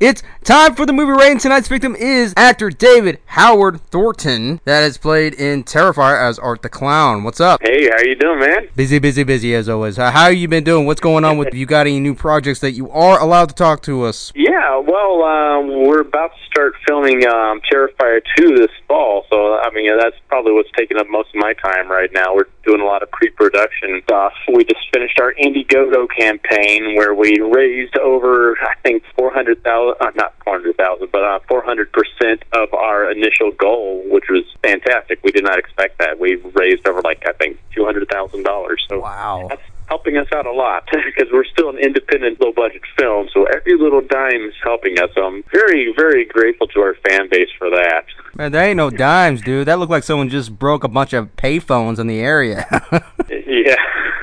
It's time for the movie rating. Tonight's victim is actor David Howard Thornton, that has played in Terrifier as Art the Clown. What's up? Hey, how you doing, man? Busy, busy, busy as always. How you been doing? What's going on with you? Got any new projects that you are allowed to talk to us? Yeah, well, um, we're about to start filming um, Terrifier 2 this fall, so I mean, that's probably what's taking up most of my time right now. We're doing a lot of pre-production stuff. We just finished our Indiegogo campaign where we raised over, I think, 400,000, uh, not 400,000, but uh, 400% of our initial goal, which was fantastic. We did not expect that. We raised over, like, I think, $200,000. So Wow. that's helping us out a lot because we're still an independent, low budget film. So every little dime is helping us. So I'm very, very grateful to our fan base for that. Man, there ain't no dimes, dude. That looked like someone just broke a bunch of payphones in the area. Yeah.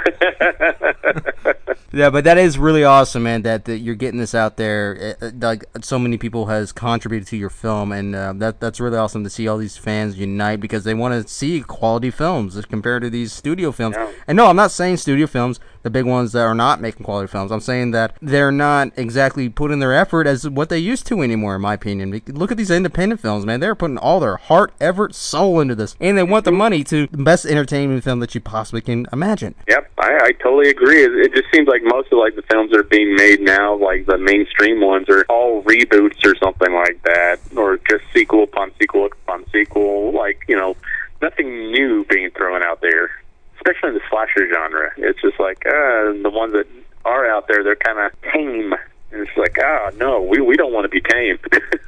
Yeah, but that is really awesome, man. That, that you're getting this out there. Uh, uh, Like so many people has contributed to your film, and uh, that that's really awesome to see all these fans unite because they want to see quality films as compared to these studio films. Yeah. And no, I'm not saying studio films, the big ones that are not making quality films. I'm saying that they're not exactly putting their effort as what they used to anymore, in my opinion. Look at these independent films, man. They're putting all their heart, effort, soul into this, and they want the money to the best entertainment film that you possibly can imagine. Yep, I, I totally agree. It, it just seems like most of like the films that are being made now, like the mainstream ones, are all reboots or something like that, or just sequel upon sequel upon sequel. Like you know, nothing new being thrown out there, especially in the slasher genre. It's just like uh, the ones that are out there, they're kind of tame. And it's like, ah, no, we we don't want to be tame.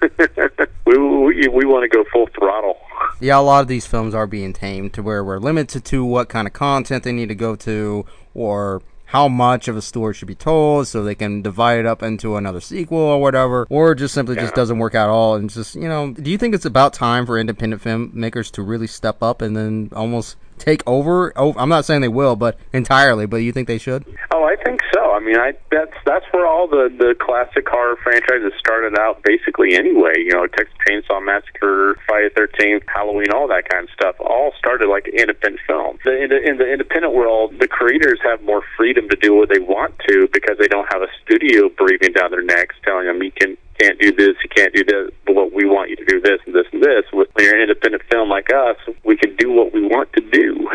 we we, we want to go full throttle. Yeah, a lot of these films are being tamed to where we're limited to what kind of content they need to go to or how much of a story should be told so they can divide it up into another sequel or whatever or just simply just doesn't work out at all and just you know do you think it's about time for independent filmmakers to really step up and then almost take over? Oh, i'm not saying they will but entirely but you think they should? Oh, I think so. I mean, I that's that's where all the the classic horror franchises started out, basically. Anyway, you know, Texas Chainsaw Massacre, Friday Thirteenth, Halloween, all that kind of stuff, all started like independent films. The, in, the, in the independent world, the creators have more freedom to do what they want to because they don't have a studio breathing down their necks, telling them you can can't do this, you can't do this, but what we want you to do this and this and this. With an independent film like us, we can do what we want to do.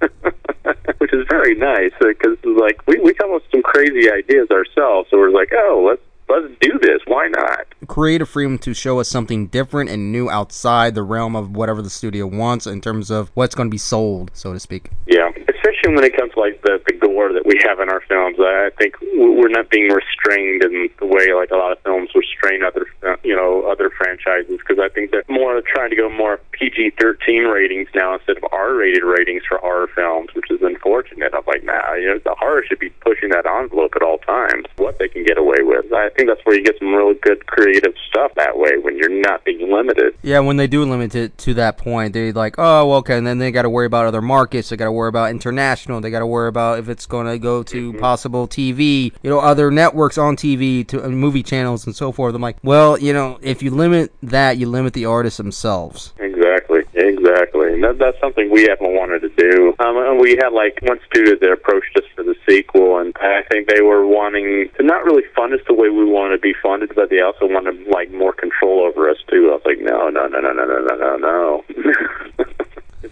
which is very nice uh, because like we we come crazy ideas ourselves. So we're like, oh, let's let's do this. Why not? creative freedom to show us something different and new outside the realm of whatever the studio wants in terms of what's going to be sold so to speak Yeah, especially when it comes to like the the gore that we have in our films. I think we're not being restrained in the way like a lot of films restrain other uh, you know other franchises because I think that more trying to go more PG thirteen ratings now instead of R rated ratings for horror films, which is unfortunate. I'm like, nah, you know, the horror should be pushing that envelope at all times. What they can get away with. I think that's where you get some really good creative stuff that way when you're not being limited. Yeah, when they do limit it to that point, they like, oh, well, okay, and then they got to worry about other markets. They got to worry about international. They got to worry about if it's going to go to possible TV, you know, other networks on TV, to movie channels and so forth. I'm like, well, you know, if you limit that, you limit the artists themselves. Exactly, exactly. That, that's something we haven't wanted to do. Um, and we had like one studio that approached us for the sequel, and I think they were wanting to not really fund us the way we want to be funded, but they also wanted like more control over us too. I was like, no, no, no, no, no, no, no, no,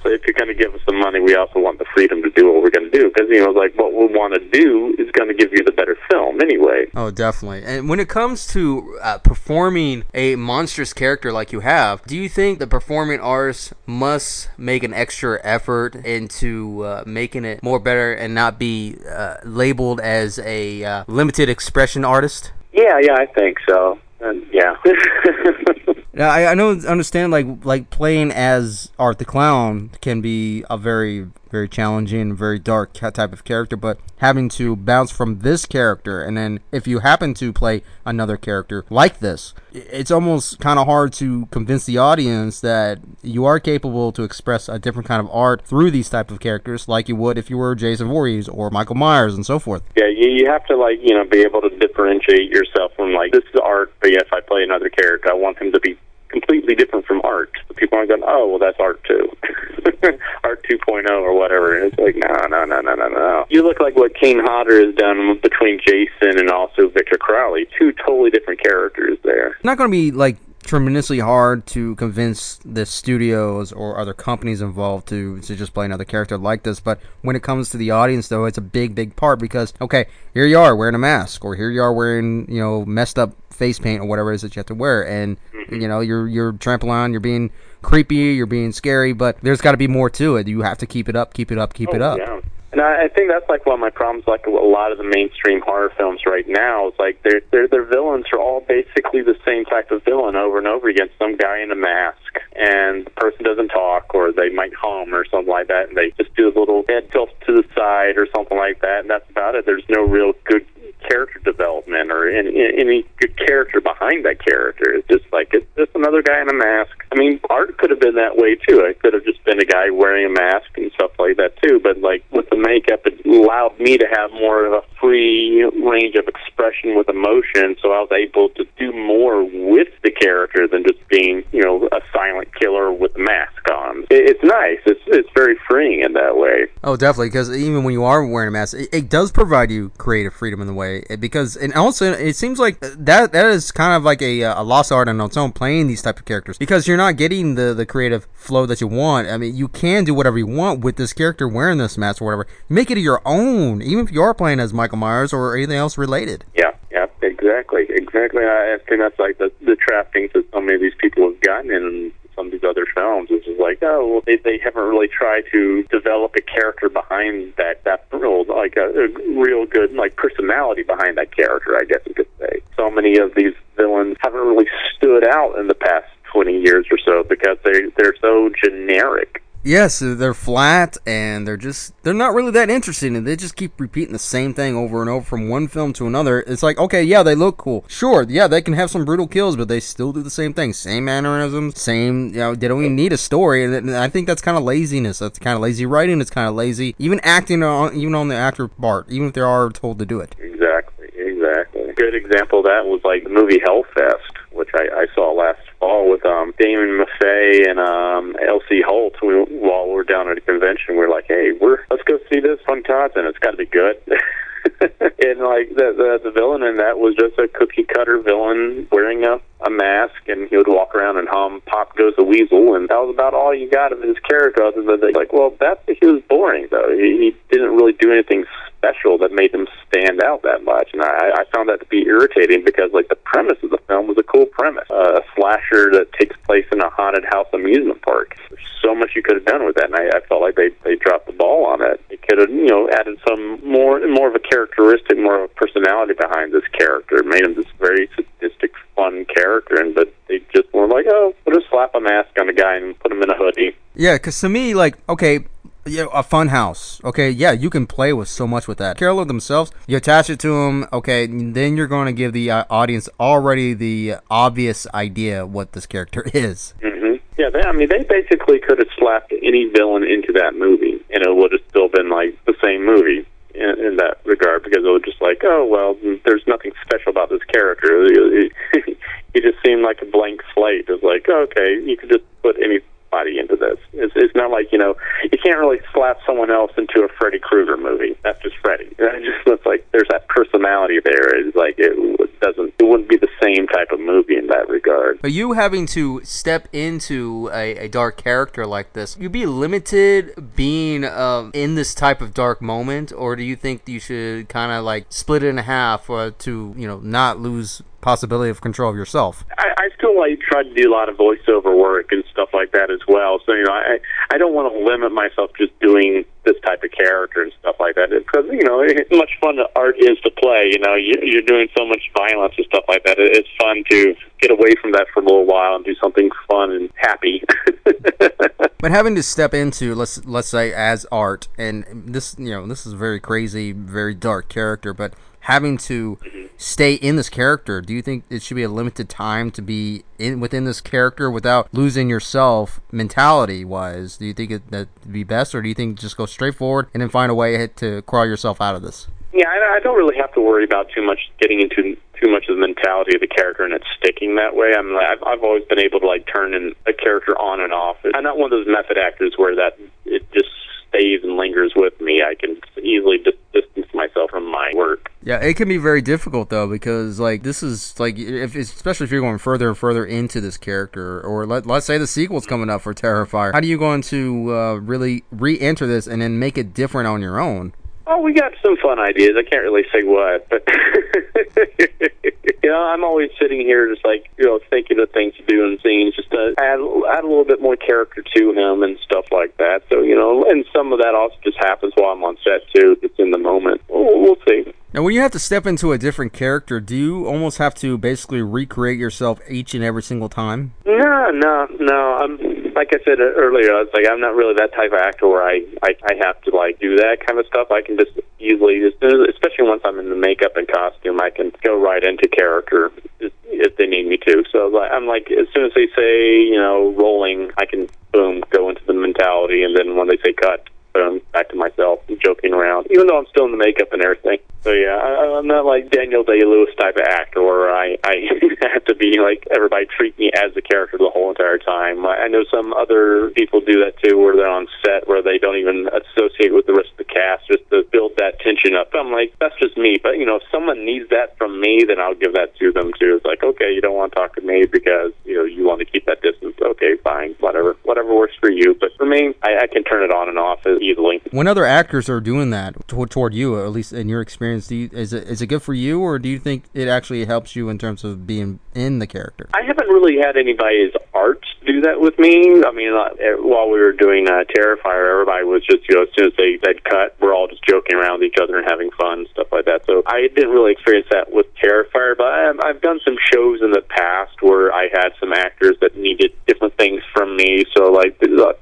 like, if you're going to give us the money, we also want the freedom to do what we're going to do. Because, you know, like what we want to do is going to give you the better film anyway. Oh, definitely. And when it comes to uh, performing a monstrous character like you have, do you think the performing artist must make an extra effort into uh, making it more better and not be uh, labeled as a uh, limited expression artist? Yeah, yeah, I think so. And yeah. Now, I, I know, understand, like like playing as Art the Clown can be a very very challenging, very dark type of character, but having to bounce from this character, and then if you happen to play another character like this, it's almost kind of hard to convince the audience that you are capable to express a different kind of art through these type of characters, like you would if you were Jason Voorhees or Michael Myers and so forth. Yeah, you, have to like you know be able to differentiate yourself from like this is art, but if I play another character, I want them to be completely different from art. People aren't going, oh well, that's art too, art 2.0 or whatever. And it's like no, no, no, no, no, no. You look like what Kane Hodder has done between Jason and also Victor Crowley, two totally different characters there. It's not going to be like tremendously hard to convince the studios or other companies involved to to just play another character like this. But when it comes to the audience, though, it's a big, big part because okay, here you are wearing a mask, or here you are wearing you know messed up face paint or whatever it is that you have to wear, and. You know you're you're trampling on, you're being creepy, you're being scary, but there's got to be more to it. You have to keep it up, keep it up, keep it Oh, up. Yeah. And I, I think that's like one of my problems. Like a lot of the mainstream horror films right now, is like their their their villains are all basically the same type of villain over and over again. Some guy in a mask, and the person doesn't talk, or they might hum or something like that, and they just do a little head tilt to the side or something like that, and that's about it. There's no real good character development or any, any good character behind that character. It's just like it's just another guy in a mask. I mean, art could have been that way too. It could have just been a guy wearing a mask and stuff like that too. But like with the makeup, it allowed me to have more of a free range of expression with emotion, so I was able to do more with the character than just being, you know, a silent killer with a mask on. It's nice. It's it's very freeing in that way. Oh, definitely, because even when you are wearing a mask, it, it does provide you creative freedom in the way. Eh, because and also, it seems like that that is kind of like a, uh, a lost art on its own playing these type of characters because you're not getting the the creative flow that you want. I mean, you can do whatever you want with this character wearing this mask or whatever. Make it your own, even if you are playing as Michael Myers or anything else related. Yeah, yeah, exactly, exactly. I think that's like the the trappings that so many of these people have gotten in some of these other films. It's just like, oh, well, they they haven't really tried to develop a character behind that that real like a, a real good like personality behind that character. I guess you could say. So many of these villains haven't really stood out in the past twenty years or so because they they're so generic. Yes, they're flat and they're just they're not really that interesting and they just keep repeating the same thing over and over from one film to another. It's like, okay, yeah, they look cool. Sure, yeah, they can have some brutal kills, but they still do the same thing. Same mannerisms, same, you know, they don't even need a story. And I think that's kind of laziness. That's kind of lazy writing, it's kind of lazy even acting on even on the actor part, even if they are told to do it. Exactly, exactly. Good example of that was like the movie Hellfest, which I, I saw last fall with um, Damon Maffei and um, Elsie Holt. We, while we were down at a convention, we are like, "Hey, we're let's go see this Fun and it's got to be good." and like the, the the villain in that was just a cookie cutter villain wearing a a mask, and he would walk around and hum "Pop Goes the Weasel," and that was about all you got of his character. Other than like, well, that he was boring though. He, he didn't really do anything special that made him stand out that much, and I, I found that to be irritating because like the premise of the film was a cool premise, uh, a slasher that takes place in a haunted house amusement park. There's so much you could have done with that, and I, I felt like they they dropped the ball on it. They could have you know added some more more of a characteristic, more of a personality behind this character, made him this very sadistic, fun character, and but they just were like, oh, we'll just slap a mask on a guy and put him in a hoodie. Yeah, because to me, like, okay, know, a fun house. Okay, yeah, you can play with so much with that. Carol themselves, you attach it to them. Okay, then you're going to give the uh, audience already the obvious idea what this character is. hmm Yeah, they, I mean, they basically could have slapped any villain into that movie, and it would have still been like the same movie in, in that regard because it was just like, oh well, nothing special about this character. He, he, he just seemed like a blank slate. It's like, okay, you could just put anybody into this. It's, it's not like you know, you can't really slap someone else into a Freddy Krueger movie. That's just Freddy. It just looks like there's that personality there. It's like it doesn't, it wouldn't be the same type of movie in that regard. You having to step into a, a dark character like this, you'd be limited being um, in this type of dark moment, or do you think you should kind of like split it in half to you know not lose possibility of control of yourself? I, I still like try to do a lot of voiceover work and stuff like that as well. So you know, I I don't want to limit myself just doing this type of character and stuff like that because you know, it, much fun the art is to play. You know, you, you're doing so much violence and stuff like that. It, it's fun to get away from that for a little while and do something fun and happy. But having to step into let's let's say as art, and this you know this is a very crazy, very dark character, but having to mm-hmm. stay in this character, do you think it should be a limited time to be in within this character without losing yourself mentality wise? Do you think it that would be best, or do you think just go straight forward and then find a way to crawl yourself out of this? Yeah, I, I don't really have to worry about too much getting into too much of the mentality of the character and it's sticking that way. I'm I've, I've always been able to like turn in a character on and off. I'm not one of those method actors where that it just stays and lingers with me. I can easily dis- distance myself from my work. Yeah, it can be very difficult though because like this is like if especially if you're going further and further into this character, or let let's say the sequel's coming up for Terrifier. How do you going to uh, really re-enter this and then make it different on your own? Oh, we got some fun ideas. I can't really say what, but you know, I'm always sitting here just like you know thinking of things to do in scenes, just to add add a little bit more character to him and stuff like that. So you know, and some of that also just happens while I'm on set too. It's in the moment. We'll, we'll see. Now, when you have to step into a different character, do you almost have to basically recreate yourself each and every single time? No, no, no. I'm like I said uh, earlier. I was like, I'm not really that type of actor where I I, I have to like do that kind of stuff. I can just easily, just especially once I'm in the makeup and costume, I can go right into character if they need me to. So I'm like, as soon as they say, you know, rolling, I can boom go into the mentality, and then when they say cut, boom back to myself, joking around, even though I'm still in the makeup and everything. So yeah, I, I'm not like Daniel Day Lewis type of actor where I I have to be like everybody treat me as the character the whole entire time. I know some other people do that too, where they're on set where they don't even associate with the rest of the cast just to build that tension up. I'm like, that's just me. But you know, if someone needs that from me, then I'll give that to them too. It's like, okay, you don't want to talk to me because you know you want to keep that distance. Okay, fine, whatever, whatever works for you. But for me, I, I can turn it on and off easily. When other actors are doing that toward you, at least in your experience you, is it is it good for you, or do you think it actually helps you in terms of being in the character? I haven't really had anybody's art do that with me. I mean, uh, eh, while we were doing uh, Terrifier, everybody was just you know as soon as they they'd cut, we're all just joking around with each other and having fun and stuff like that. So I didn't really experience that with Terrifier, but I, I've done some shows in the past where I had some actors that needed different things from me. So like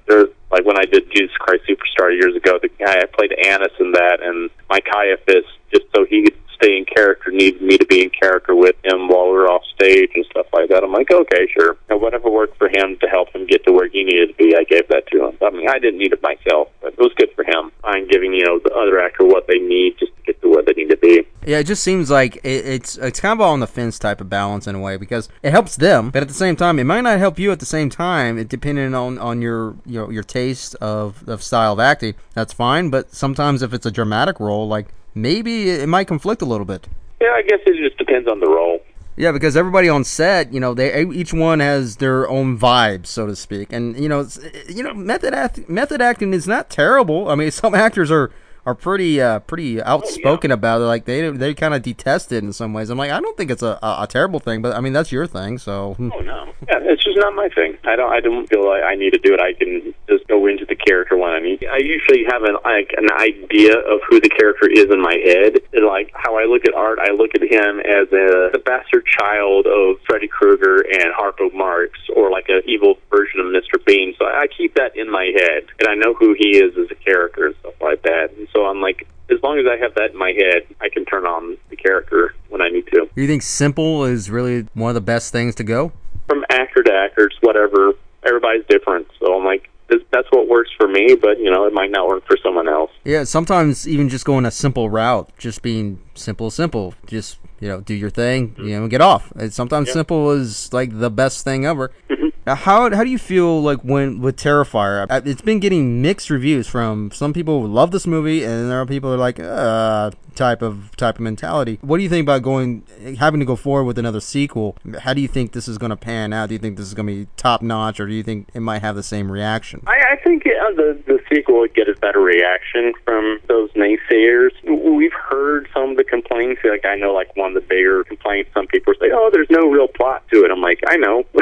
there's like when I did Jesus Christ Superstar years ago, the guy I played Annas in that, and my Caiaphas, just so he could stay in character, needed me to be in character with him while we were off stage and stuff like that. I'm like, okay, sure. And whatever worked for him to help him get to where he needed to be, I gave that to him. I mean, I didn't need it myself, but it was good for him. I'm giving you know the other actor what they need just to where they need to be. Yeah, it just seems like it, it's it's kind of all on the fence type of balance in a way because it helps them, but at the same time, it might not help you at the same time. It depending on, on your you know your taste of, of style of acting. That's fine, but sometimes if it's a dramatic role, like maybe it might conflict a little bit. Yeah, I guess it just depends on the role. Yeah, because everybody on set, you know, they each one has their own vibe, so to speak, and you know, you know, method act, method acting is not terrible. I mean, some actors are are pretty uh, pretty outspoken oh, yeah. about it. Like they they kind of detest it in some ways. I'm like, I don't think it's a, a, a, terrible thing, but I mean that's your thing. So hmm. oh no, yeah, it's just not my thing. I don't I don't feel like I need to do it. I can just go into the character when I need. I usually have an like an idea of who the character is in my head. And like how I look at art, I look at him as a the bastard child of Freddy Krueger and Harpo Marx, or like an evil version of Mr. Bean. So I keep that in my head, and I know who he is as a character like that. And so I'm like, as long as I have that in my head, I can turn on the character when I need to. You think simple is really one of the best things to go? From actor to actors, whatever. Everybody's different. So I'm like, that's what works for me, but you know, it might not work for someone else. Yeah, sometimes even just going a simple route, just being simple, simple, just you know, do your thing, mm-hmm. you know, get off. sometimes yeah. simple is like the best thing ever. How how do you feel like when with Terrifier? It's been getting mixed reviews from some people who love this movie, and there are people who are like, uh, type of type of mentality. What do you think about going having to go forward with another sequel? How do you think this is going to pan out? Do you think this is going to be top notch, or do you think it might have the same reaction? I, I think uh, the the sequel would get a better reaction from those naysayers. We've heard some of the complaints. Like I know, like one of the bigger complaints, some people say, "Oh, there's no real plot to it." I'm like, I know,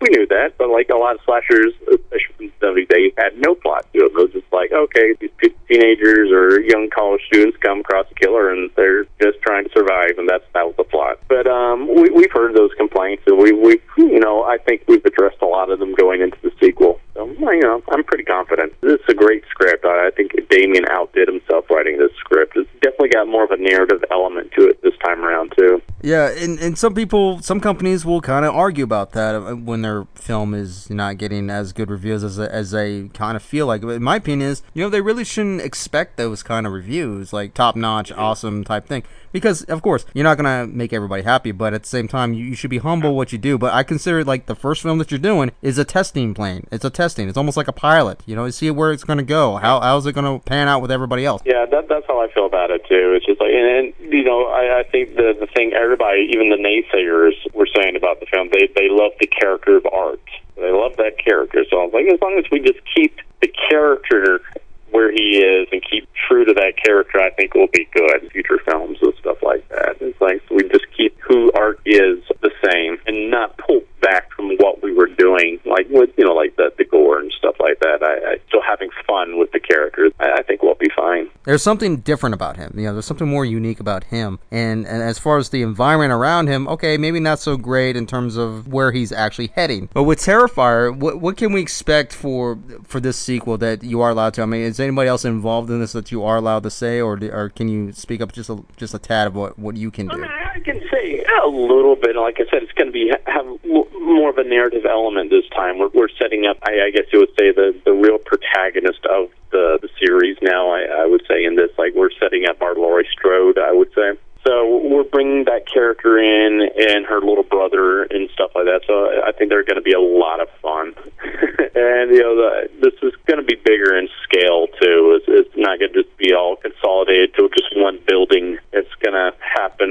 we knew that, but like a lot of slashers, especially in the days, had no plot to it. It was just like, okay, these teenagers or young college students come across a killer and they're just trying to survive, and that's that was the plot. But um, we, we've heard those complaints, and we we you know I think we've addressed a lot of them going into the sequel. So you know I'm pretty confident. This is a great script. I, I think Damien outdid himself writing this script. It's definitely got more of a narrative element to it this time around too. Yeah, and, and some people, some companies will kind of argue about that uh, when their film is not getting as good reviews as as they kind of feel like. But my opinion is, you know, they really shouldn't expect those kind of reviews, like top notch, awesome type thing because of course you're not gonna make everybody happy, but at the same time you, you should be humble what you do. But I consider like the first film that you're doing is a testing plane. It's a testing. It's almost like a pilot. You know, you see where it's gonna go. How how's it gonna pan out with everybody else? Yeah, that, that's how I feel about it too. It's just like, and, and you know, I, I think the the thing everybody, even the naysayers, were saying about the film, they they love the character of art. They love that character. So I was like, as long as we just keep the character where he is and keep true to that character, I think will be good. In future films and stuff like that. It's like we just keep who art is the same and not pull back from what we were doing, like with you know, like the the gore and stuff like that. I, I still having fun with the characters. I, I think we'll be fine. There's something different about him. You know, there's something more unique about him. And and as far as the environment around him, okay, maybe not so great in terms of where he's actually heading. But with Terrifier, what what can we expect for for this sequel that you are allowed to? I mean, is anybody else involved in this that you are allowed to say, or or can you speak up just a just a tad of what what you can I do? mean, I can say a little bit. Like I said, it's going to be have more of a narrative element this time. We're, we're setting up, I, I guess you would say, the the real protagonist of the the series. Now, I, I would say in this, like we're setting up our Laurie Strode. I would say. So we're bringing that character in and her little brother and stuff like that. So I think they're going to be a lot of fun. and you know, the, this is going to be bigger in scale too. It's, it's not going to just be all consolidated to just one building. It's going to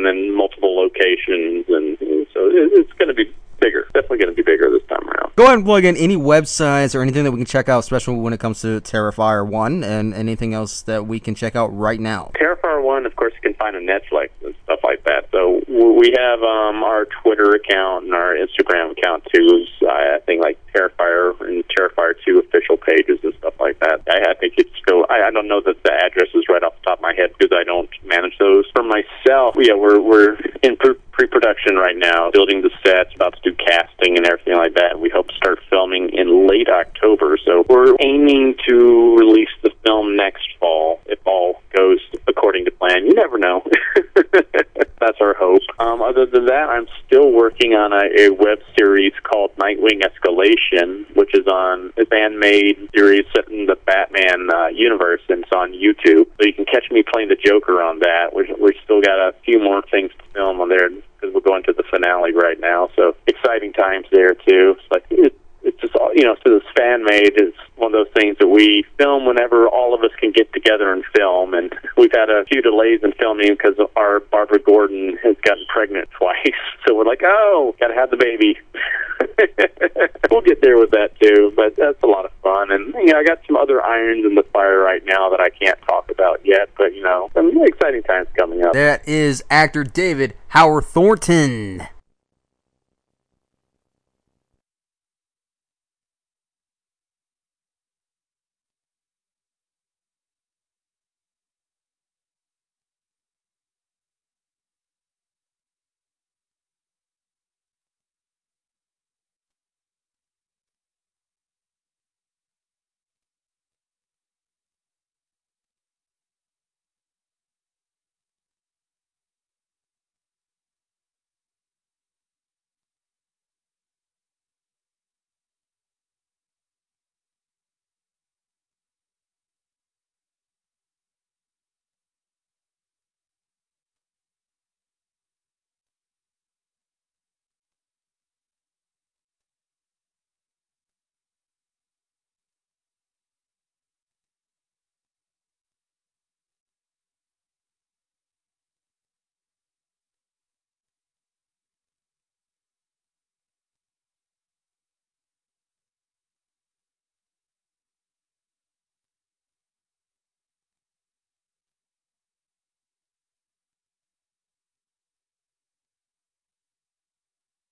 happen in multiple locations, and, and so it, it's going to be bigger. Definitely going to be bigger this time around. Go ahead and plug in any websites or anything that we can check out, especially when it comes to Terrifier 1 and anything else that we can check out right now. Terrifier One, of course, you can find on Netflix and stuff like that. So we have um, our Twitter account and our Instagram account too. Is, I I think like Terrifier and Terrifier Two official pages and stuff like that. I, I think it's still. I, I don't know that the address is right off the top of my head because I don't manage those for myself. Yeah, we're we're in pre- pre-production right now, building the sets, about to do casting and everything like that. We hope to start filming in late October. So we're aiming to release the film next fall if all goes according to plan. You never know. Um, other than that, I'm still working on a, a web series called Nightwing Escalation, which is on a fan-made series set in the Batman uh, universe, and it's on YouTube. So you can catch me playing the Joker on that. We're, we're still got a few more things to film on there because we're going to the finale right now. So exciting times there too. It's like it, it's just all you know. So it's fan made. Of those things that we film whenever all of us can get together and film. And we've had a few delays in filming because our Barbara Gordon has gotten pregnant twice. So we're like, oh, gotta have the baby. we'll get there with that too. But that's a lot of fun. And you know, I got some other irons in the fire right now that I can't talk about yet. But you know, some exciting times coming up. That is actor David Howard Thornton.